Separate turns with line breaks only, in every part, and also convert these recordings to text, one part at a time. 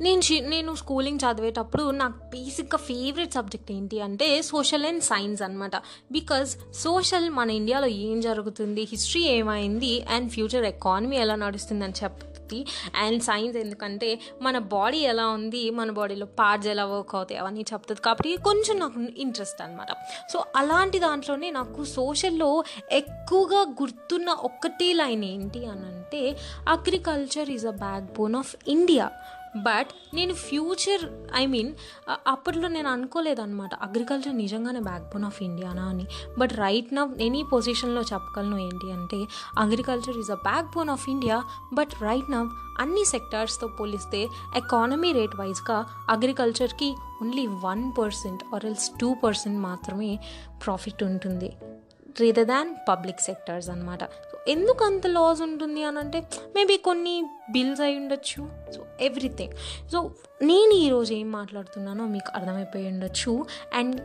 నేను నేను స్కూలింగ్ చదివేటప్పుడు నాకు బేసిక్గా ఫేవరెట్ సబ్జెక్ట్ ఏంటి అంటే సోషల్ అండ్ సైన్స్ అనమాట బికాజ్ సోషల్ మన ఇండియాలో ఏం జరుగుతుంది? హిస్టరీ ఏమైంది? అండ్ ఫ్యూచర్ ఎకానమీ ఎలా నడుస్తుంది అని చెప్తుంది అండ్ సైన్స్ ఎందుకంటే మన బాడీ ఎలా ఉంది? మన బాడీలో పార్ట్స్ ఎలా వర్క్ అవుతాయి? అవన్నీ చెప్తుంది కాబట్టి కొంచెం నాకు ఇంట్రెస్ట్ అనమాట సో అలాంటి దాంట్లోనే నాకు సోషల్లో ఎక్కువగా గుర్తున్న ఒక్కటే లైన్ ఏంటి అని అంటే agriculture is a backbone of India but నేను ఫ్యూచర్ ఐ మీన్ అప్పట్లో నేను అనుకోలేదన్నమాట. అగ్రికల్చర్ నిజంగానే బ్యాక్ బోన్ ఆఫ్ ఇండియానా అని. బట్ రైట్ నవ్ ఎనీ పొజిషన్లో చెప్పగలను ఏంటి అంటే agriculture is a backbone of India but right now అన్ని సెక్టార్స్తో పోలిస్తే ఎకానమీ రేట్ వైజ్గా అగ్రికల్చర్కి only one percent or else two percent మాత్రమే ప్రాఫిట్ ఉంటుంది. రేదర్ దాన్ పబ్లిక్ సెక్టర్స్ అనమాట సో ఎందుకు అంత లాస్ ఉంటుంది అని అంటే మేబీ కొన్ని బిల్స్ అయి ఉండొచ్చు. సో ఎవ్రీథింగ్ సో నేను ఈరోజు ఏం మాట్లాడుతున్నానో మీకు అర్థమైపోయి ఉండొచ్చు. అండ్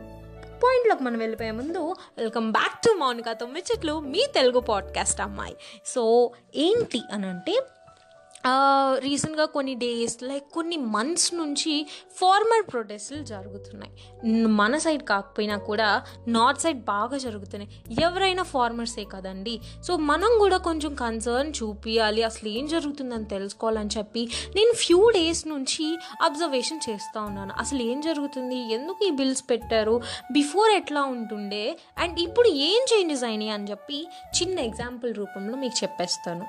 పాయింట్లోకి మనం వెళ్ళిపోయే ముందు వెల్కమ్ బ్యాక్ టు మౌనిక తొమ్మిది చెట్లు మీ తెలుగు పాడ్కాస్ట్ అమ్మాయి. సో ఏంటి అని అంటే రీసెంట్గా కొన్ని డేస్ లైక్ కొన్ని మంత్స్ నుంచి ఫార్మర్ ప్రొటెస్ట్లు జరుగుతున్నాయి. మన సైడ్ కాకపోయినా కూడా నార్త్ సైడ్ బాగా జరుగుతున్నాయి. ఎవరైనా ఫార్మర్సే కదండి. సో మనం కూడా కొంచెం కన్సర్న్ చూపించాలి అసలు ఏం జరుగుతుందని తెలుసుకోవాలని చెప్పి నేను ఫ్యూ డేస్ నుంచి అబ్జర్వేషన్ చేస్తూ ఉన్నాను. అసలు ఏం జరుగుతుంది? ఎందుకు ఈ బిల్స్ పెట్టారు? బిఫోర్ ఎట్లా ఉంటుండే? అండ్ ఇప్పుడు ఏం చేంజెస్ అయినాయి అని చెప్పి చిన్న ఎగ్జాంపుల్ రూపంలో మీకు చెప్పేస్తాను.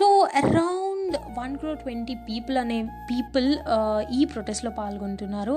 So around one crore twenty people అనే పీపుల్ ఈ ప్రొటెస్ట్లో పాల్గొంటున్నారు.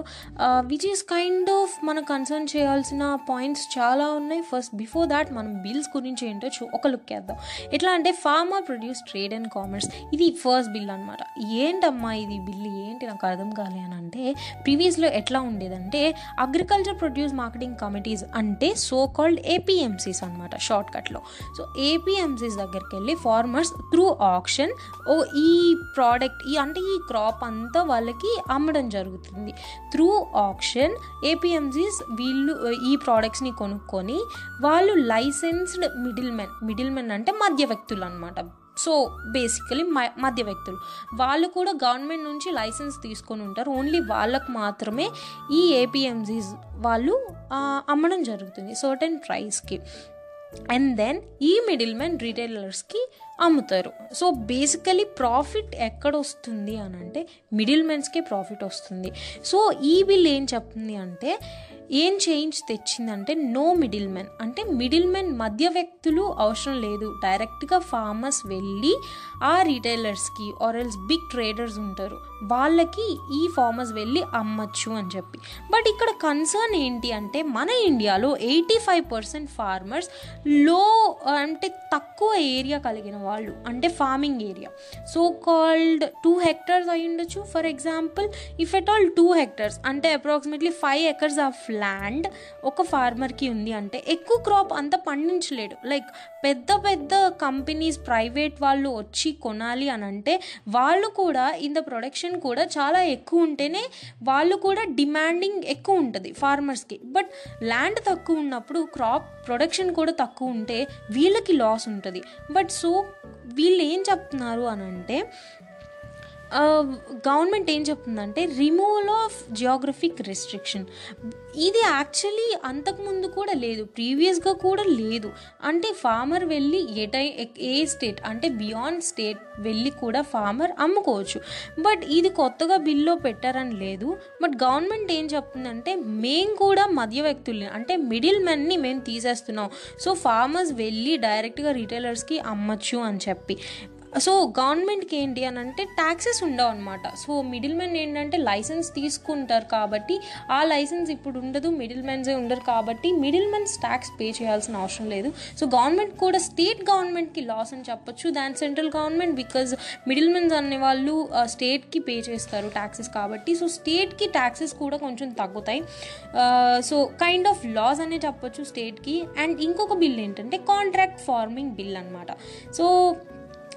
విచ్ ఈస్ కైండ్ ఆఫ్ మన కన్సర్న్ చేయాల్సిన పాయింట్స్ చాలా ఉన్నాయి. ఫస్ట్ బిఫోర్ దాట్ మనం బిల్స్ గురించి ఏంటో చూ ఒక లుక్ వేద్దాం ఎట్లా అంటే farmer produce trade and commerce ఇది ఫస్ట్ బిల్ అనమాట ఏంటమ్మా ఇది బిల్ ఏంటి నాకు అర్థం కాలే అని అంటే ప్రీవియస్లో ఎట్లా ఉండేదంటే అగ్రికల్చర్ ప్రొడ్యూస్ మార్కెటింగ్ కమిటీస్ అంటే సో కాల్డ్ ఏపీఎంసీస్ అనమాట షార్ట్ కట్లో సో ఏపీఎంసీస్ దగ్గరికి వెళ్ళి ఫార్మర్స్ త్రూ ఆప్షన్ ఓ ఈ ఈ ప్రోడక్ట్ ఈ అంటే ఈ క్రాప్ అంతా వాళ్ళకి అమ్మడం జరుగుతుంది. త్రూ ఆప్షన్ ఏపీఎంజీస్ వీళ్ళు ఈ ప్రోడక్ట్స్ని కొనుక్కొని వాళ్ళు licensed middlemen middlemen అంటే మధ్య వ్యక్తులు అనమాట సో బేసికలీ మధ్య వ్యక్తులు. వాళ్ళు కూడా గవర్నమెంట్ నుంచి లైసెన్స్ తీసుకొని ఉంటారు. ఓన్లీ వాళ్ళకు మాత్రమే ఈ ఏపీఎంజీస్ వాళ్ళు అమ్మడం జరుగుతుంది సర్టెన్ ప్రైస్కి అండ్ దెన్ ఈ మిడిల్ మెన్ రీటైలర్స్కి అమ్ముతారు. సో బేసికలీ ప్రాఫిట్ ఎక్కడ వస్తుంది అని అంటే మిడిల్ మెన్స్కే ప్రాఫిట్ వస్తుంది. సో ఈ బిల్ ఏం చెప్తుంది అంటే ఏం చేంజ్ తెచ్చిందంటే నో మిడిల్ మెన్ అంటే మిడిల్ మెన్ మధ్య వ్యక్తులు అవసరం లేదు. డైరెక్ట్గా ఫార్మర్స్ వెళ్ళి ఆ రీటైలర్స్కి ఆర్ ఎల్స్ బిగ్ ట్రేడర్స్ ఉంటారు. వాళ్ళకి ఈ ఫార్మర్స్ వెళ్ళి అమ్మచ్చు అని చెప్పి. బట్ ఇక్కడ కన్సర్న్ ఏంటి అంటే మన ఇండియాలో ఎయిటీ ఫైవ్ పర్సెంట్ ఫార్మర్స్లో అంటే తక్కువ ఏరియా కలిగిన వాళ్ళు. అంటే farming area so called two hectares అయి ఉండొచ్చు for example if at all two hectares అంటే approximately five acres of land ఒక ఫార్మర్కి ఉంది అంటే ఎక్కువ క్రాప్ అంత పండించలేడు. లైక్ పెద్ద పెద్ద కంపెనీస్ ప్రైవేట్ వాళ్ళు వచ్చి కొనాలి అని అంటే వాళ్ళు కూడా ఇన్ ద ప్రొడక్షన్ కూడా చాలా ఎక్కువ ఉంటేనే వాళ్ళు కూడా డిమాండింగ్ ఎక్కువ ఉంటుంది ఫార్మర్స్కి బట్ ల్యాండ్ తక్కువ ఉన్నప్పుడు క్రాప్ ప్రొడక్షన్ కూడా తక్కువ ఉంటే వీళ్ళకి లాస్ ఉంటుంది. బట్ సో వీళ్ళు ఏం చెప్తున్నారు అని అంటే గవర్నమెంట్ ఏం చెప్తుందంటే రిమూవల్ ఆఫ్ జియోగ్రఫిక్ రెస్ట్రిక్షన్ ఇది యాక్చువల్లీ అంతకుముందు కూడా లేదు ప్రీవియస్గా కూడా లేదు. అంటే ఫార్మర్ వెళ్ళి ఎటై ఏ స్టేట్ అంటే బియాండ్ స్టేట్ వెళ్ళి కూడా ఫార్మర్ అమ్ముకోవచ్చు. బట్ ఇది కొత్తగా బిల్లో పెట్టారని లేదు. బట్ గవర్నమెంట్ ఏం చెప్తుందంటే మేము కూడా మధ్య వ్యక్తుల్ని అంటే మిడిల్ మెన్ని మేము తీసేస్తున్నాం. సో ఫార్మర్స్ వెళ్ళి డైరెక్ట్గా రీటైలర్స్కి అమ్మచ్చు అని చెప్పి. సో గవర్నమెంట్కి ఏంటి అని అంటే ట్యాక్సెస్ ఉండవు అనమాట సో మిడిల్ మెన్ ఏంటంటే లైసెన్స్ తీసుకుంటారు కాబట్టి ఆ లైసెన్స్ ఇప్పుడు ఉండదు మిడిల్ మెన్సే ఉండరు కాబట్టి మిడిల్ మెన్స్ ట్యాక్స్ పే చేయాల్సిన అవసరం లేదు. సో గవర్నమెంట్ కూడా స్టేట్ గవర్నమెంట్కి లాస్ అని చెప్పొచ్చు. దాని central government because middle mens అనే వాళ్ళు స్టేట్కి పే చేస్తారు ట్యాక్సెస్ కాబట్టి. సో స్టేట్కి ట్యాక్సెస్ కూడా కొంచెం తగ్గుతాయి. సో కైండ్ ఆఫ్ లాస్ అనే చెప్పొచ్చు స్టేట్కి. అండ్ ఇంకొక బిల్ ఏంటంటే కాంట్రాక్ట్ ఫార్మింగ్ బిల్ అనమాట సో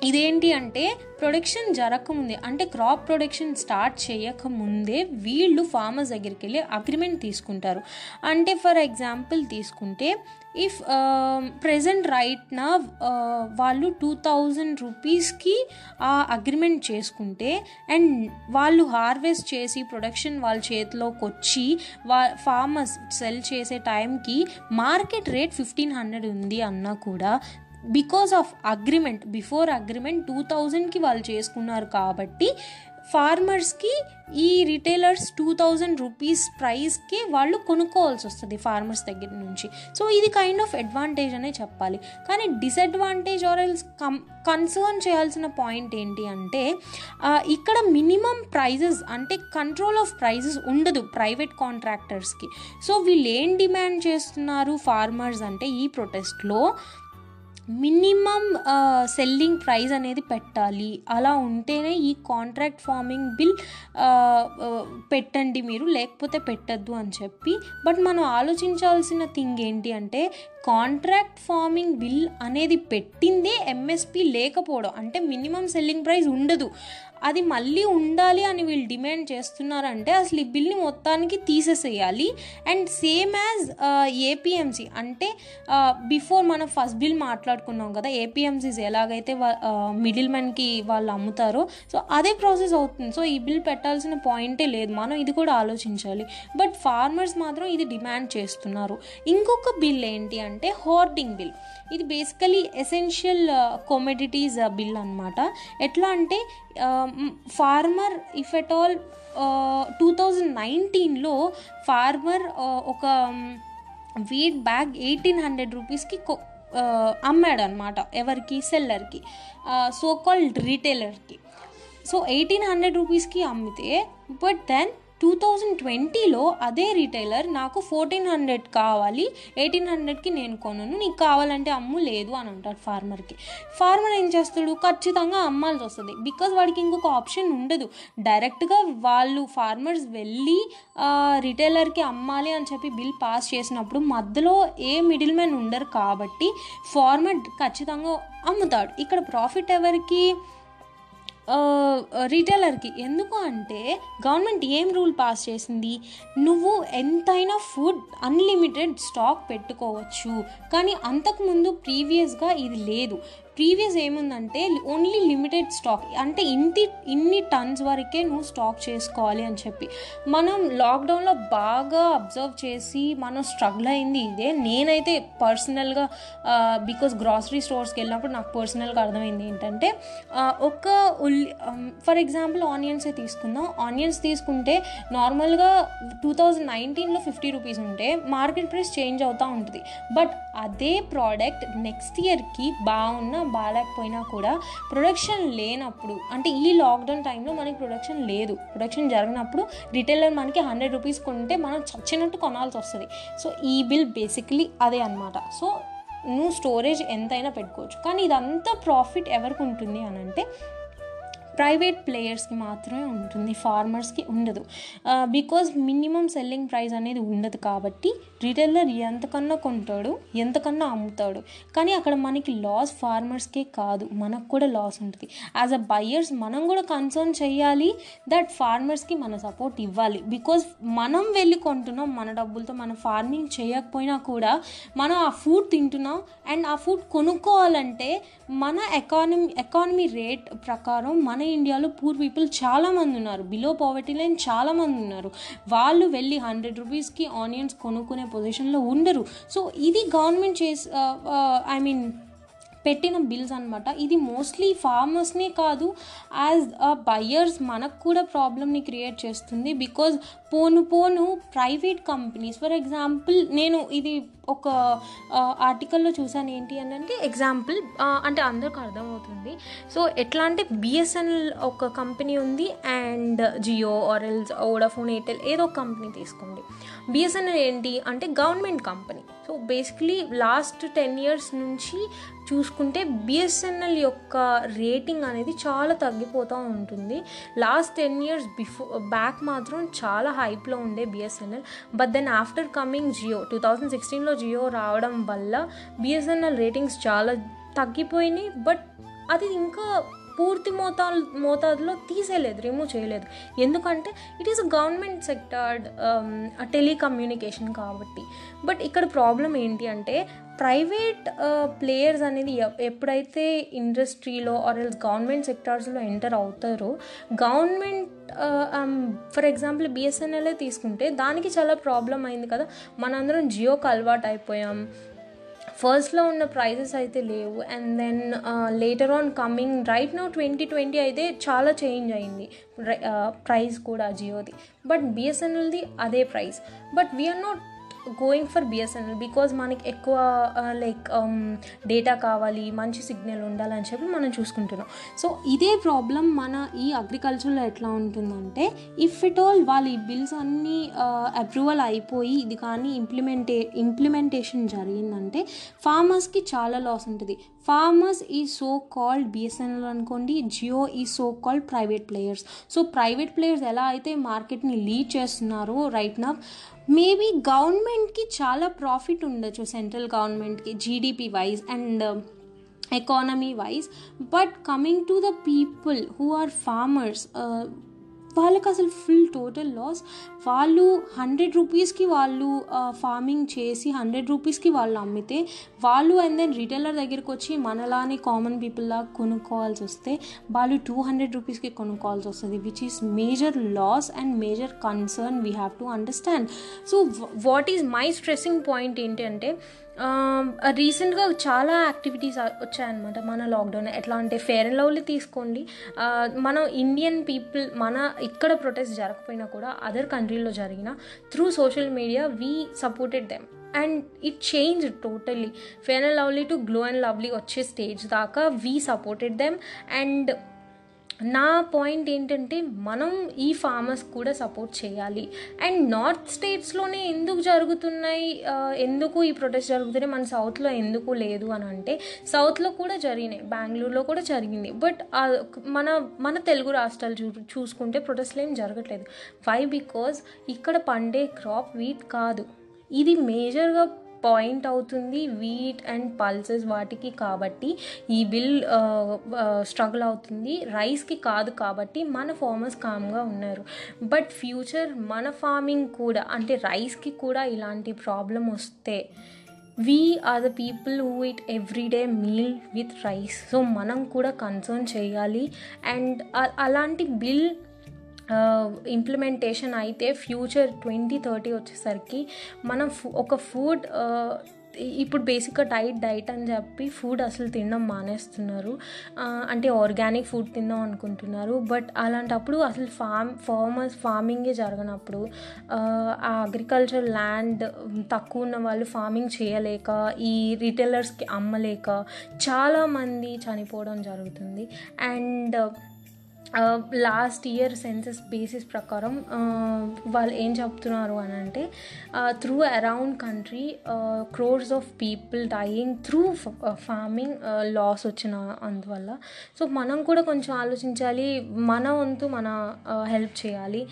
ఇదేంటి అంటే ప్రొడక్షన్ జరగకముందే అంటే క్రాప్ ప్రొడక్షన్ స్టార్ట్ చేయకముందే వీళ్ళు ఫార్మర్స్ దగ్గరికి వెళ్ళి అగ్రిమెంట్ తీసుకుంటారు. అంటే ఫర్ ఎగ్జాంపుల్ తీసుకుంటే ఇఫ్ ప్రజెంట్ రైట్న వాళ్ళు టూ థౌజండ్ రూపీస్కి ఆ అగ్రిమెంట్ చేసుకుంటే అండ్ వాళ్ళు హార్వెస్ట్ చేసి ప్రొడక్షన్ వాళ్ళ చేతిలోకి వచ్చి వా ఫార్మర్స్ సెల్ చేసే టైంకి మార్కెట్ రేట్ ఫిఫ్టీన్ హండ్రెడ్ ఉంది అన్నా కూడా because of agreement before agreement two థౌజండ్కి వాళ్ళు చేసుకున్నారు కాబట్టి ఫార్మర్స్కి ఈ రిటైలర్స్ టూ థౌజండ్ రూపీస్ ప్రైస్కి వాళ్ళు కొనుక్కోవాల్సి వస్తుంది ఫార్మర్స్ దగ్గర నుంచి. సో ఇది కైండ్ ఆఫ్ అడ్వాంటేజ్ అనే చెప్పాలి. కానీ disadvantage or else come concern చేయాల్సిన పాయింట్ ఏంటి అంటే ఇక్కడ మినిమం ప్రైజెస్ అంటే కంట్రోల్ ఆఫ్ ప్రైజెస్ ఉండదు ప్రైవేట్ కాంట్రాక్టర్స్కి సో వీళ్ళు ఏం డిమాండ్ చేస్తున్నారు ఫార్మర్స్ అంటే ఈ ప్రొటెస్ట్లో మినిమం సెల్లింగ్ ప్రైస్ అనేది పెట్టాలి. అలా ఉంటేనే ఈ కాంట్రాక్ట్ ఫార్మింగ్ బిల్ పెట్టండి మీరు లేకపోతే పెట్టద్దు అని చెప్పి. బట్ మనం ఆలోచించాల్సిన థింగ్ ఏంటి అంటే కాంట్రాక్ట్ ఫార్మింగ్ బిల్ అనేది పెట్టిందే ఎంఎస్పి లేకపోవడం. అంటే మినిమం సెల్లింగ్ ప్రైస్ ఉండదు. అది మళ్ళీ ఉండాలి అని వీళ్ళు డిమాండ్ చేస్తున్నారంటే అసలు ఈ బిల్ని మొత్తానికి తీసేసేయాలి. అండ్ సేమ్ యాజ్ ఏపీఎంసీ అంటే uh, బిఫోర్ మనం ఫస్ట్ బిల్ మాట్లాడుకున్నాం కదా ఏపీఎంసీస్ ఎలాగైతే మిడిల్ మ్యాన్కి uh, వాళ్ళు అమ్ముతారో సో అదే ప్రాసెస్ అవుతుంది. సో ఈ బిల్ పెట్టాల్సిన పాయింటే లేదు. మనం ఇది కూడా ఆలోచించాలి. బట్ ఫార్మర్స్ మాత్రం ఇది డిమాండ్ చేస్తున్నారు. ఇంకొక బిల్ ఏంటి అంటే హోర్డింగ్ బిల్ ఇది బేసికలీ ఎసెన్షియల్ కొమెడిటీస్ బిల్ అనమాట ఎట్లా అంటే uh, farmer if at all two thousand నైన్టీన్లో ఫార్మర్ ఒక వీట్ బ్యాగ్ ఎయిటీన్ హండ్రెడ్ రూపీస్కి అమ్మాడు అనమాట ఎవరికి సెల్లర్కి సో కాల్డ్ రీటైలర్కి సో ఎయిటీన్ హండ్రెడ్ రూపీస్కి అమ్మితే బట్ దెన్ టూ థౌజండ్ ట్వంటీలో అదే రీటైలర్ నాకు ఫోర్టీన్ హండ్రెడ్ కావాలి ఎయిటీన్ హండ్రెడ్కి నేను కొనను నీకు కావాలంటే అమ్ము లేదు అని అంటాడు ఫార్మర్కి ఫార్మర్ ఏం చేస్తాడు? ఖచ్చితంగా అమ్మాల్సి వస్తుంది. బికాజ్ వాడికి ఇంకొక ఆప్షన్ ఉండదు. డైరెక్ట్గా వాళ్ళు ఫార్మర్స్ వెళ్ళి రిటైలర్కి అమ్మాలి అని చెప్పి బిల్ పాస్ చేసినప్పుడు మధ్యలో ఏ మిడిల్ మ్యాన్ ఉండరు కాబట్టి ఫార్మర్ ఖచ్చితంగా అమ్ముతాడు. ఇక్కడ ప్రాఫిట్ ఎవరికి? రీటైలర్కి ఎందుకు అంటే గవర్నమెంట్ ఏం రూల్ పాస్ చేసింది? నువ్వు ఎంతైనా ఫుడ్ అన్లిమిటెడ్ స్టాక్ పెట్టుకోవచ్చు. కానీ అంతకుముందు ప్రీవియస్గా ఇది లేదు. ప్రీవియస్ ఏముందంటే ఓన్లీ లిమిటెడ్ స్టాక్ అంటే ఇంటి ఇన్ని టన్స్ వరకే నువ్వు స్టాక్ చేసుకోవాలి అని చెప్పి. మనం లాక్డౌన్లో బాగా అబ్జర్వ్ చేసి మనం స్ట్రగుల్ అయింది ఇదే. నేనైతే పర్సనల్గా బికాస్ గ్రాసరీ స్టోర్స్కి వెళ్ళినప్పుడు నాకు పర్సనల్గా అర్థమైంది ఏంటంటే ఒక ఉల్లి ఫర్ ఎగ్జాంపుల్ ఆనియన్సే తీసుకుందాం. ఆనియన్స్ తీసుకుంటే నార్మల్గా టూ థౌజండ్ నైన్టీన్లో ఫిఫ్టీ రూపీస్ ఉంటే మార్కెట్ ప్రైస్ చేంజ్ అవుతూ ఉంటుంది. బట్ అదే ప్రోడక్ట్ నెక్స్ట్ ఇయర్కి బాగున్న బాగాలేకపోయినా కూడా ప్రొడక్షన్ లేనప్పుడు అంటే ఈ లాక్డౌన్ టైంలో మనకి ప్రొడక్షన్ లేదు. ప్రొడక్షన్ జరిగినప్పుడు రిటైలర్ మనకి హండ్రెడ్ రూపీస్ కొంటే మనం చచ్చినట్టు కొనాల్సి వస్తుంది. సో ఈ బిల్ బేసిక్లీ అదే అనమాట సో నువ్వు స్టోరేజ్ ఎంతైనా పెట్టుకోవచ్చు. కానీ ఇదంతా ప్రాఫిట్ ఎవరికి ఉంటుంది అని అంటే ప్రైవేట్ ప్లేయర్స్కి మాత్రమే ఉంటుంది ఫార్మర్స్కి ఉండదు. బికాజ్ మినిమం సెల్లింగ్ ప్రైస్ అనేది ఉండదు కాబట్టి రిటైలర్ ఎంతకన్నా కొంటాడు ఎంతకన్నా అమ్ముతాడు. కానీ అక్కడ మనకి లాస్ ఫార్మర్స్కే కాదు మనకు కూడా లాస్ ఉంటుంది. యాజ్ అ బయ్యర్స్ మనం కూడా కన్సర్న్ చేయాలి దట్ ఫార్మర్స్కి మన సపోర్ట్ ఇవ్వాలి. బికాజ్ మనం వెళ్ళి కొంటున్నాం మన డబ్బులతో మనం ఫార్మింగ్ చేయకపోయినా కూడా మనం ఆ ఫుడ్ తింటున్నాం అండ్ ఆ ఫుడ్ కొనుక్కోవాలంటే మన ఎకానమీ ఎకానమీ రేట్ ప్రకారం మన ఇండియాలో పూర్ పీపుల్ చాలామంది ఉన్నారు. బిలో పావర్టీ లైన్ చాలామంది ఉన్నారు. వాళ్ళు వెళ్ళి హండ్రెడ్ రూపీస్కి ఆనియన్స్ కొనుక్కునే పొజిషన్లో ఉండరు. సో ఇది గవర్నమెంట్ చేసి ఐ మీన్ పెట్టిన బిల్స్ అనమాట ఇది మోస్ట్లీ ఫార్మర్స్నే కాదు యాజ్ అ బయర్స్ మనకు కూడా ప్రాబ్లమ్ని క్రియేట్ చేస్తుంది. బికాజ్ పోను పోను ప్రైవేట్ కంపెనీస్ ఫర్ ఎగ్జాంపుల్ నేను ఇది ఒక ఆర్టికల్లో చూసాను ఏంటి అని అంటే ఎగ్జాంపుల్ అంటే అందరికి అర్థమవుతుంది. సో ఎట్లా అంటే బిఎస్ఎన్ఎల్ ఒక కంపెనీ ఉంది and Jio or else Vodafone Airtel ఏదో ఒక కంపెనీ తీసుకోండి. బిఎస్ఎన్ఎల్ ఏంటి అంటే government company so basically last ten years నుంచి చూసుకుంటే బిఎస్ఎన్ఎల్ యొక్క రేటింగ్ అనేది చాలా తగ్గిపోతూ ఉంటుంది. Last ten years before back మాత్రం చాలా హైప్లో ఉండే BSNL but then after coming Jio two thousand సిక్స్టీన్లో జియో రావడం వల్ల బిఎస్ఎన్ఎల్ రేటింగ్స్ చాలా తగ్గిపోయినాయి. బట్ అది ఇంకా పూర్తి మోతా మోతాదులో తీసేయలేదు రిమూవ్ చేయలేదు. ఎందుకంటే it is a government sector telecommunication కాబట్టి. బట్ ఇక్కడ ప్రాబ్లం ఏంటి అంటే ప్రైవేట్ ప్లేయర్స్ uh, అనేది ఎప్పుడైతే ఇండస్ట్రీలో ఆర్ ఎల్స్ గవర్నమెంట్ సెక్టార్స్లో ఎంటర్ అవుతారో గవర్నమెంట్ ఫర్ ఎగ్జాంపుల్ బిఎస్ఎన్ఎల్ఏ తీసుకుంటే దానికి చాలా ప్రాబ్లం అయింది కదా. మనందరం జియోకి అలవాటు అయిపోయాం. ఫస్ట్లో ఉన్న ప్రైజెస్ అయితే లేవు. And then later on coming right now twenty twenty అయితే చాలా చేంజ్ అయింది. ప్రైస్ uh, కూడా జియోది. బట్ బిఎస్ఎన్ఎల్ది అదే price but we are not going for BSNL because మనకి ఎక్కువ లైక్ డేటా um, కావాలి మంచి సిగ్నల్ ఉండాలని చెప్పి మనం చూసుకుంటున్నాం. సో ఇదే ప్రాబ్లం మన ఈ అగ్రికల్చర్లో ఎట్లా ఉంటుందంటే ఇఫ్ ఇట్ ఆల్ వాళ్ళు ఈ బిల్స్ అన్నీ అప్రూవల్ అయిపోయి ఇది కానీ ఇంప్లిమెంటే ఇంప్లిమెంటేషన్ జరిగిందంటే ఫార్మర్స్కి చాలా లాస్ ఉంటుంది. ఫార్మర్స్ ఈ సో కాల్డ్ బిఎస్ఎన్ఎల్ అనుకోండి జియో ఈ so called private players so private players ఎలా అయితే మార్కెట్ని లీడ్ చేస్తున్నారో రైట్ నా మేబీ గవర్నమెంట్కి చాలా ప్రాఫిట్ ఉండొచ్చు సెంట్రల్ గవర్నమెంట్కి GDP wise and economy wise but coming to the people who are farmers వాళ్ళకి అసలు ఫుల్ టోటల్ లాస్ వాళ్ళు హండ్రెడ్ రూపీస్కి వాళ్ళు ఫార్మింగ్ చేసి హండ్రెడ్ రూపీస్కి వాళ్ళు అమ్మితే వాళ్ళు అండ్ దెన్ రిటైలర్ దగ్గరికి వచ్చి మనలానే కామన్ పీపుల్ లాగా కొనుక్కోవాల్సి వస్తే వాళ్ళు టూ హండ్రెడ్ రూపీస్కి కొనుక్కోవాల్సి వస్తుంది which is major loss and major concern we have to understand so what is my stressing point ఏంటంటే Um, uh, రీసెంట్గా చాలా యాక్టివిటీస్ uh, వచ్చాయన్నమాట. మన లాక్డౌన్ ఎట్లా అంటే ఫేర్ అండ్ లవ్లీ తీసుకోండి. మనం ఇండియన్ పీపుల్ మన ఇక్కడ ప్రొటెస్ట్ జరగకపోయినా కూడా అదర్ కంట్రీలో జరిగిన through social media we supported them and it change totally fair and lovely to glow and lovely వచ్చే స్టేజ్ దాకా వీ సపోర్టెడ్ దెమ్ అండ్ నా పాయింట్ ఏంటంటే మనం ఈ ఫార్మర్స్ కూడా సపోర్ట్ చేయాలి. అండ్ నార్త్ స్టేట్స్లోనే ఎందుకు జరుగుతున్నాయి? ఎందుకు ఈ ప్రొటెస్ట్ జరుగుతున్నాయి? మన సౌత్లో ఎందుకు లేదు అని అంటే సౌత్లో కూడా జరిగినాయి. బెంగళూరులో కూడా జరిగింది. బట్ మన మన తెలుగు రాష్ట్రాలు చూ చూసుకుంటే ప్రొటెస్ట్లు ఏం జరగట్లేదు. వై బికాజ్ ఇక్కడ పండే క్రాప్ వీట్ కాదు. ఇది మేజర్గా పాయింట్ అవుతుంది వీట్ అండ్ పల్సెస్ వాటికి కాబట్టి ఈ బిల్ స్ట్రగుల్ అవుతుంది. రైస్కి కాదు కాబట్టి మన ఫార్మర్స్ కామ్గా ఉన్నారు. బట్ ఫ్యూచర్ మన ఫార్మింగ్ కూడా అంటే రైస్కి కూడా ఇలాంటి ప్రాబ్లం వస్తే we are the people who eat everyday meal with rice so మనం కూడా కన్సర్న్ చేయాలి. అండ్ అలాంటి బిల్ ఇంప్లిమెంటేషన్ అయితే ఫ్యూచర్ ట్వంటీ థర్టీ వచ్చేసరికి మనం ఫు- ఒక ఫుడ్ ఇప్పుడు బేసిక్గా డైట్ డైట్ అని చెప్పి ఫుడ్ అసలు తినడం మానేస్తున్నారు. అంటే ఆర్గానిక్ ఫుడ్ తిందాం అనుకుంటున్నారు. బట్ అలాంటప్పుడు అసలు ఫార్మ్ ఫార్మర్స్ ఫార్మింగే జరగనప్పుడు ఆ, ఆ అగ్రికల్చర్ ల్యాండ్ తక్కువ ఉన్న వాళ్ళు ఫార్మింగ్ చేయలేక ఈ రిటైలర్స్కి అమ్మలేక చాలామంది చనిపోవడం జరుగుతుంది. And last year census basis ప్రకారం వాళ్ళు ఏం చెప్తున్నారు అని అంటే through around country crores of people dying through farming loss వచ్చిన అందువల్ల. సో మనం కూడా కొంచెం ఆలోచించాలి మన వంతు మన హెల్ప్ చేయాలి.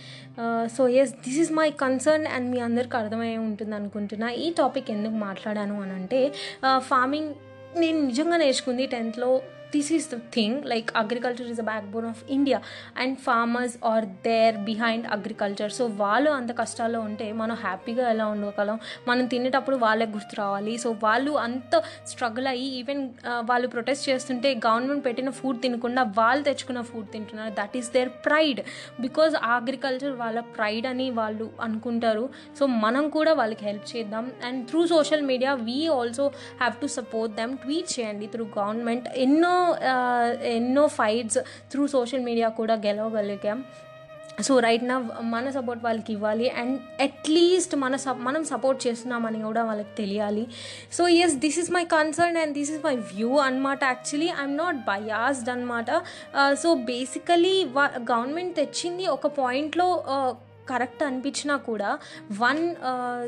So yes this is my concern and మీ అందరికి అర్థమై ఉంటుంది అనుకుంటున్నా. ఈ టాపిక్ ఎందుకు మాట్లాడాను అని అంటే ఫార్మింగ్ నేను నిజంగా నేర్చుకుంది టెన్త్లో this is the thing like agriculture is a backbone of India and farmers are there behind agriculture so వాళ్ళు అంత కష్టాల్లో ఉంటే మనం హ్యాపీగా ఎలా ఉండగలం? మనం తినేటప్పుడు వాళ్ళే గుర్తు రావాలి. సో వాళ్ళు అంత స్ట్రగుల్ అయ్యి ఈవెన్ వాళ్ళు ప్రొటెస్ట్ చేస్తుంటే గవర్నమెంట్ పెట్టిన ఫుడ్ తినకుండా వాళ్ళు తెచ్చుకున్న ఫుడ్ తింటున్నారు. That is their pride because agriculture వాళ్ళ ప్రైడ్ అని వాళ్ళు అనుకుంటారు. సో మనం కూడా వాళ్ళకి హెల్ప్ చేద్దాం. And through social media we also have to support them tweet చేయండి త్రూ గవర్నమెంట్ ఎన్నో ఎన్నో ఫైట్స్ త్రూ సోషల్ మీడియా కూడా గెలవగలిగాం. సో రైట్ నా మన సపోర్ట్ వాళ్ళకి ఇవ్వాలి అండ్ అట్లీస్ట్ మన సప్ మనం సపోర్ట్ చేస్తున్నామని కూడా వాళ్ళకి తెలియాలి. So yes this is my concern and this is my view అనమాట యాక్చువల్లీ ఐఎమ్ నాట్ బయాస్డ్ అనమాట సో బేసికలీ గవర్నమెంట్ తెచ్చింది ఒక పాయింట్లో కరెక్ట్ అనిపించినా కూడా వన్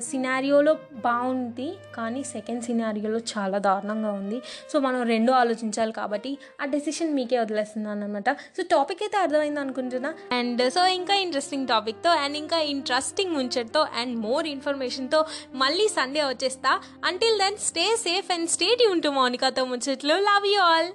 సినారియోలో బాగుంది కానీ సెకండ్ సినారియోలో చాలా దారుణంగా ఉంది. సో మనం రెండు ఆలోచించాలి కాబట్టి ఆ డెసిషన్ మీకే వదిలేస్తున్నాను అనమాట సో టాపిక్ అయితే అర్థమైంది అనుకుంటున్నా. అండ్ సో ఇంకా ఇంట్రెస్టింగ్ టాపిక్తో అండ్ ఇంకా ఇంట్రెస్టింగ్ ముంచట్తో అండ్ మోర్ ఇన్ఫర్మేషన్తో మళ్ళీ సండే వచ్చేస్తా. Until then stay safe and stay tune to మౌనికాతో ముచ్చట్లు లవ్ యూ ఆల్